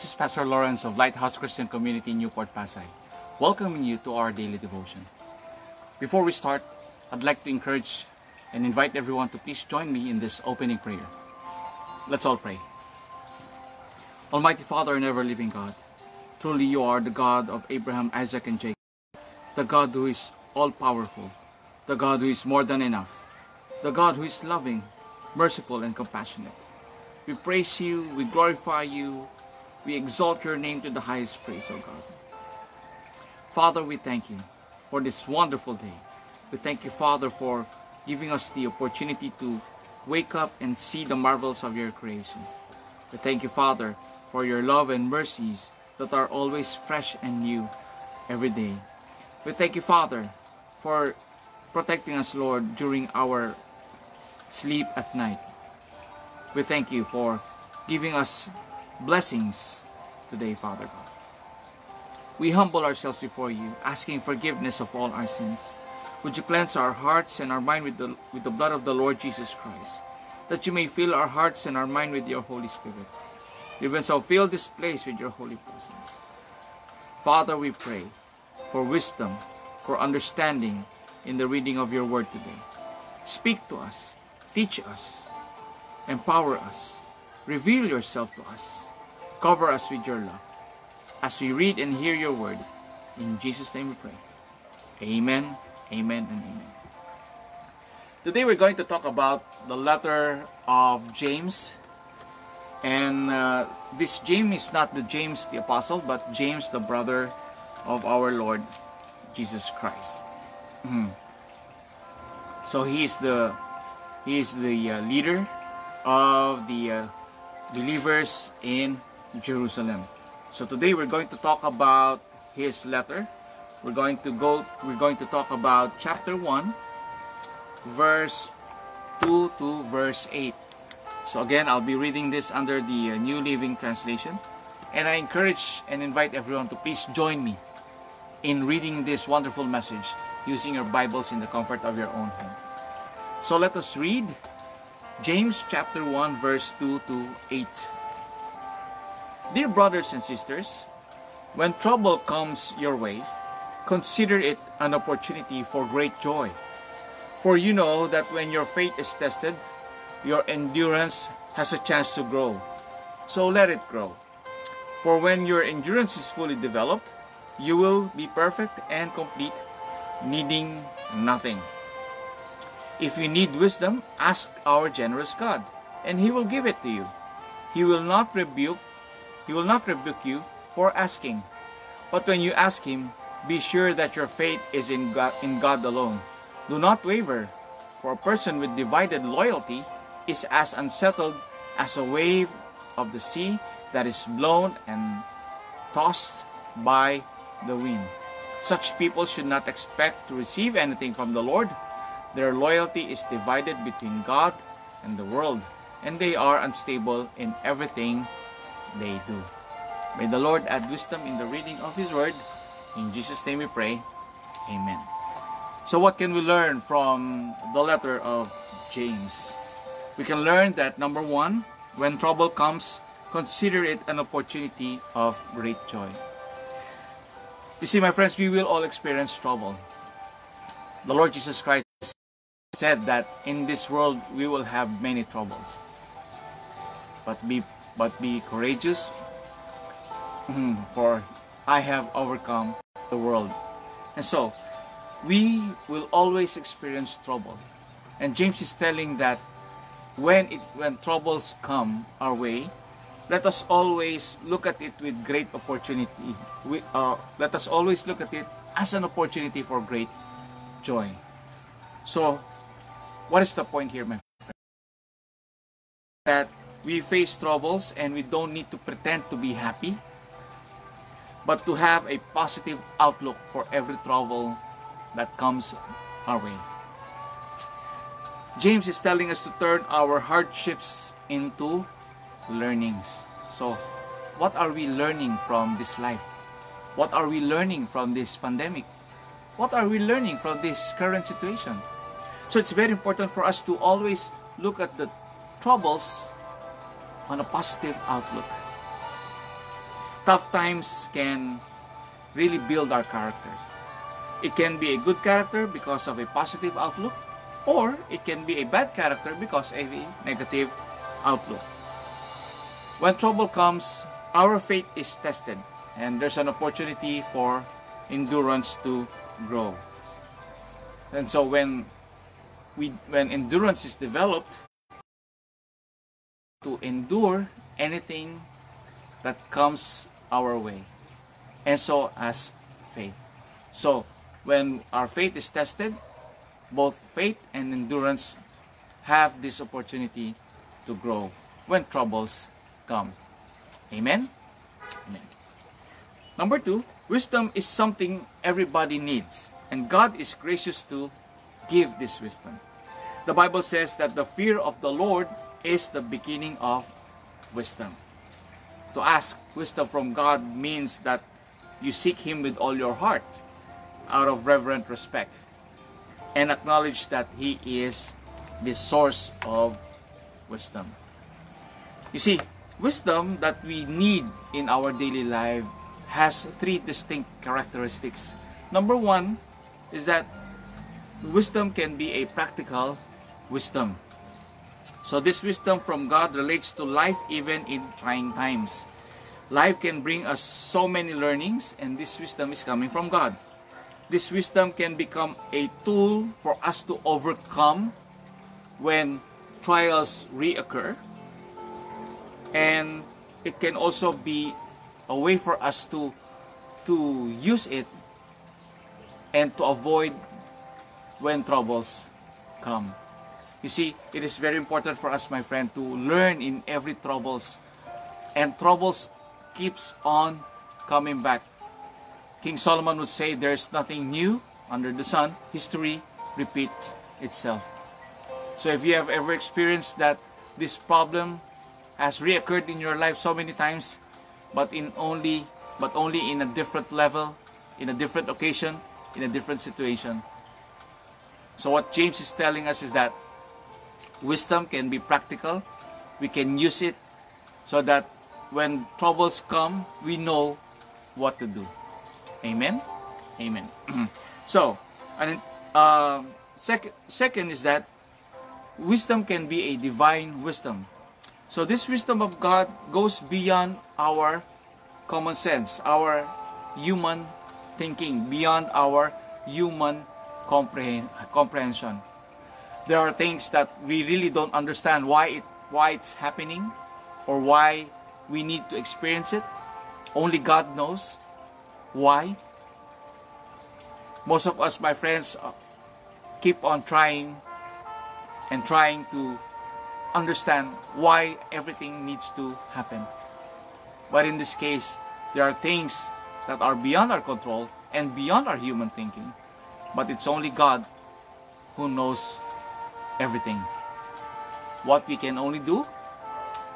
This is Pastor Lawrence of Lighthouse Christian Community in Newport Pasay, welcoming you to our daily devotion. Before we start, I'd like to encourage and invite everyone to please join me in this opening prayer. Let's all pray. Almighty Father and ever living God, truly you are the God of Abraham, Isaac, and Jacob, the God who is all powerful, the God who is more than enough, the God who is loving, merciful, and compassionate. We praise you, we glorify you, we exalt your name to the highest praise, O God. Father, we thank you for this wonderful day. We thank you, Father, for giving us the opportunity to wake up and see the marvels of your creation. We thank you, Father, for your love and mercies that are always fresh and new every day. We thank you, Father, for protecting us, Lord, during our sleep at night. We thank you for giving us blessings today, Father God. We humble ourselves before you, asking forgiveness of all our sins. Would you cleanse our hearts and our mind with the, with the blood of the Lord Jesus Christ, that you may fill our hearts and our mind with your Holy Spirit. Even so, fill this place with your holy presence. Father, we pray for wisdom, for understanding in the reading of your word today. Speak to us, teach us, empower us, reveal yourself to us, cover us with your love. As we read and hear your word, in Jesus' name we pray. Amen, amen, and amen. Today we're going to talk about the letter of James. And uh, this James is not the James the apostle, but James the brother of our Lord Jesus Christ. Mhm. So he is the he is the uh, leader of the uh, believers in Jerusalem. So today we're going to talk about his letter. We're going to go we're going to talk about chapter 1 verse 2 to verse 8. So again, I'll be reading this under the uh, New Living Translation. And I encourage and invite everyone to please join me in reading this wonderful message using your Bibles in the comfort of your own home. So let us read James chapter 1 verse 2 to 8. Dear brothers and sisters, when trouble comes your way, consider it an opportunity for great joy. For you know that when your faith is tested, your endurance has a chance to grow. So let it grow. For when your endurance is fully developed, you will be perfect and complete, needing nothing. If you need wisdom, ask our generous God, and He will give it to you. He will not rebuke, He will not rebuke you for asking. But when you ask Him, be sure that your faith is in God, in God alone. Do not waver, for a person with divided loyalty is as unsettled as a wave of the sea that is blown and tossed by the wind. Such people should not expect to receive anything from the Lord. Their loyalty is divided between God and the world, and they are unstable in everything they do. May the Lord add wisdom in the reading of His Word. In Jesus' name we pray. Amen. So, what can we learn from the letter of James? We can learn that number one, when trouble comes, consider it an opportunity of great joy. You see, my friends, we will all experience trouble. The Lord Jesus Christ said that in this world we will have many troubles. But be but be courageous, for I have overcome the world. And so, we will always experience trouble. And James is telling that when it when troubles come our way, let us always look at it with great opportunity. We, uh, let us always look at it as an opportunity for great joy. So, what is the point here, my friend? That we face troubles and we don't need to pretend to be happy, but to have a positive outlook for every trouble that comes our way. James is telling us to turn our hardships into learnings. So, what are we learning from this life? What are we learning from this pandemic? What are we learning from this current situation? So, it's very important for us to always look at the troubles on a positive outlook. tough times can really build our character. It can be a good character because of a positive outlook, or it can be a bad character because of a negative outlook. When trouble comes, our faith is tested, and there's an opportunity for endurance to grow. And so when we when endurance is developed to endure anything that comes our way. And so as faith. So when our faith is tested, both faith and endurance have this opportunity to grow when troubles come. Amen? Amen. Number two, wisdom is something everybody needs, and God is gracious to give this wisdom. The Bible says that the fear of the Lord is the beginning of wisdom. To ask wisdom from God means that you seek Him with all your heart out of reverent respect and acknowledge that He is the source of wisdom. You see, wisdom that we need in our daily life has three distinct characteristics. Number one is that wisdom can be a practical wisdom. So this wisdom from God relates to life even in trying times. Life can bring us so many learnings and this wisdom is coming from God. This wisdom can become a tool for us to overcome when trials reoccur. And it can also be a way for us to to use it and to avoid when troubles come. You see, it is very important for us, my friend, to learn in every troubles. And troubles keeps on coming back. King Solomon would say there's nothing new under the sun. History repeats itself. So if you have ever experienced that this problem has reoccurred in your life so many times, but in only but only in a different level, in a different occasion, in a different situation. So what James is telling us is that wisdom can be practical. We can use it so that when troubles come, we know what to do. Amen? Amen. so, and uh, sec- second is that wisdom can be a divine wisdom. So this wisdom of God goes beyond our common sense, our human thinking, beyond our human comprehension. There are things that we really don't understand why it why it's happening or why we need to experience it. Only God knows why. Most of us, my friends, uh, keep on trying and trying to understand why everything needs to happen. But in this case, there are things that are beyond our control and beyond our human thinking. But it's only God who knows everything. What we can only do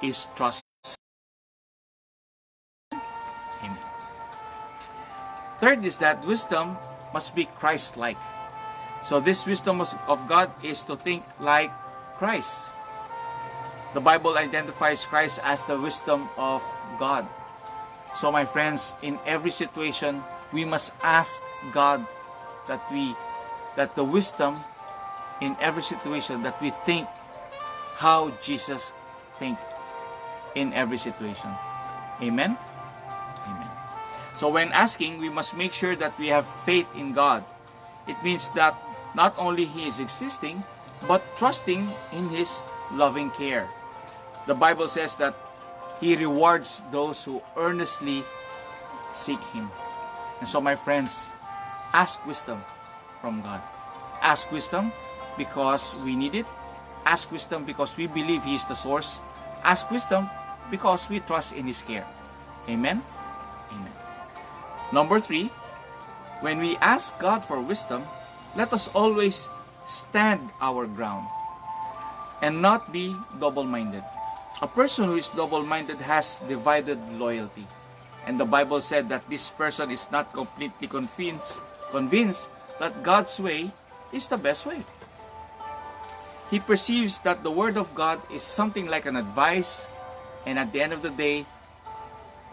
is trust Third is that wisdom must be Christ-like. So this wisdom of God is to think like Christ. The Bible identifies Christ as the wisdom of God. So my friends, in every situation, we must ask God that we that the wisdom in every situation that we think how Jesus think in every situation. Amen. Amen. So when asking, we must make sure that we have faith in God. It means that not only He is existing, but trusting in His loving care. The Bible says that He rewards those who earnestly seek Him. And so, my friends, ask wisdom from God. Ask wisdom because we need it. Ask wisdom because we believe He is the source. Ask wisdom because we trust in His care. Amen. Amen. Number three, when we ask God for wisdom, let us always stand our ground and not be double-minded. A person who is double-minded has divided loyalty. And the Bible said that this person is not completely convinced, convinced that God's way is the best way. He perceives that the Word of God is something like an advice, and at the end of the day,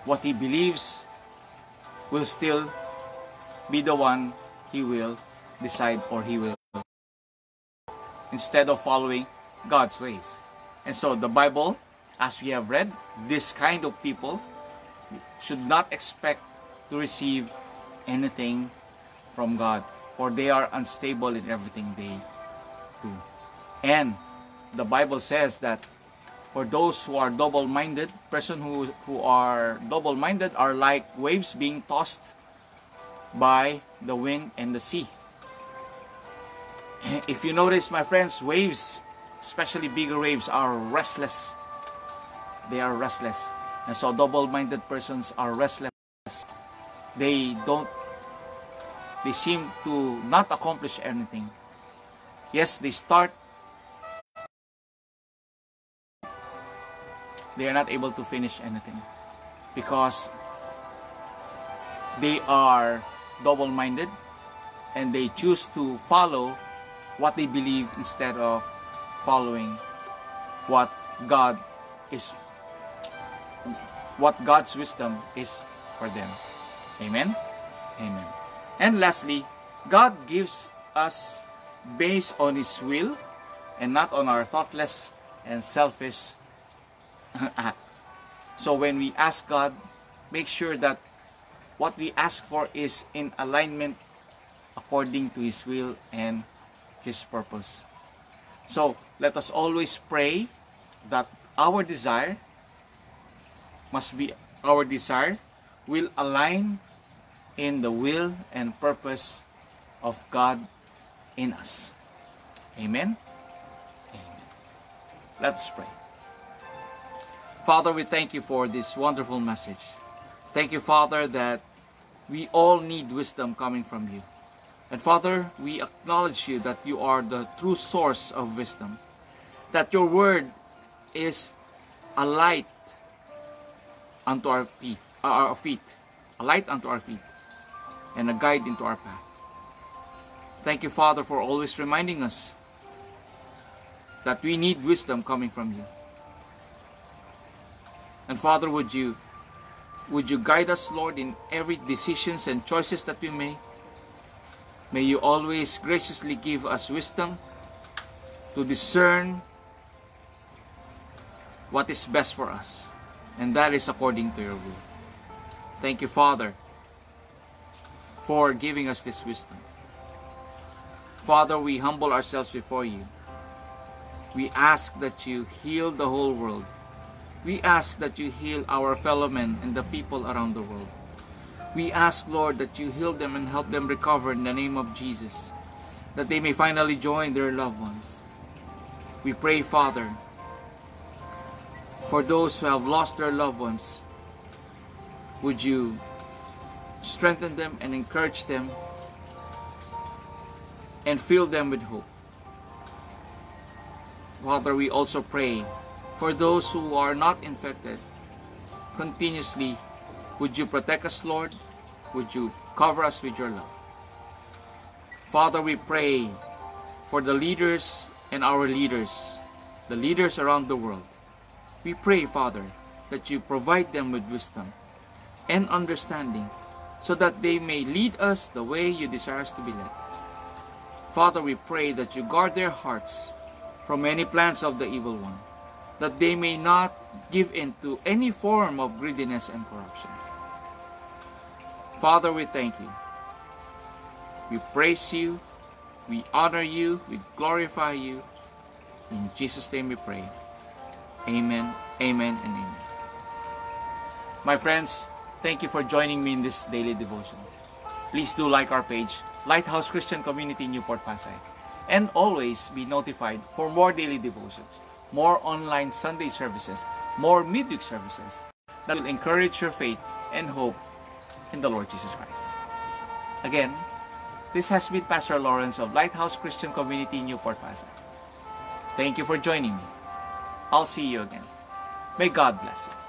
what he believes will still be the one he will decide or he will instead of following God's ways. And so the Bible, as we have read, this kind of people should not expect to receive anything from God, for they are unstable in everything they do. And the Bible says that for those who are double-minded, person who, who are double-minded are like waves being tossed by the wind and the sea. If you notice, my friends, waves, especially bigger waves, are restless. They are restless. And so double-minded persons are restless. They don't, they seem to not accomplish anything. Yes, they start, they are not able to finish anything because they are double-minded and they choose to follow what they believe instead of following what God is what God's wisdom is for them. Amen. Amen. And lastly, God gives us based on his will and not on our thoughtless and selfish Uh, act. So when we ask God, make sure that what we ask for is in alignment according to his will and his purpose. So, let us always pray that our desire must be our desire will align in the will and purpose of God in us. Amen. Amen. Let's pray. Father, we thank you for this wonderful message. Thank you, Father, that we all need wisdom coming from you. And Father, we acknowledge you that you are the true source of wisdom. That your word is a light unto our feet, uh, our feet, a light unto our feet, and a guide into our path. Thank you, Father, for always reminding us that we need wisdom coming from you. And Father, would you would you guide us, Lord, in every decisions and choices that we make? May you always graciously give us wisdom to discern what is best for us. And that is according to your will. Thank you, Father, for giving us this wisdom. Father, we humble ourselves before you. We ask that you heal the whole world. We ask that you heal our fellow men and the people around the world. We ask, Lord, that you heal them and help them recover in the name of Jesus, that they may finally join their loved ones. We pray, Father, for those who have lost their loved ones, would you strengthen them and encourage them and fill them with hope. Father, we also pray for those who are not infected continuously would you protect us, Lord? Would you cover us with your love? Father, we pray for the leaders and our leaders, the leaders around the world. We pray, Father, that you provide them with wisdom and understanding so that they may lead us the way you desire us to be led. Father, we pray that you guard their hearts from any plans of the evil one, that they may not give in to any form of greediness and corruption. Father, we thank you. We praise you. We honor you. We glorify you. In Jesus' name we pray. Amen, amen, and amen. My friends, thank you for joining me in this daily devotion. Please do like our page, Lighthouse Christian Community Newport Pasay, and always be notified for more daily devotions, more online Sunday services, more midweek services that will encourage your faith and hope in the Lord Jesus Christ. Again, this has been Pastor Lawrence of Lighthouse Christian Community Newport Pasay. Thank you for joining me. I'll see you again. May God bless you.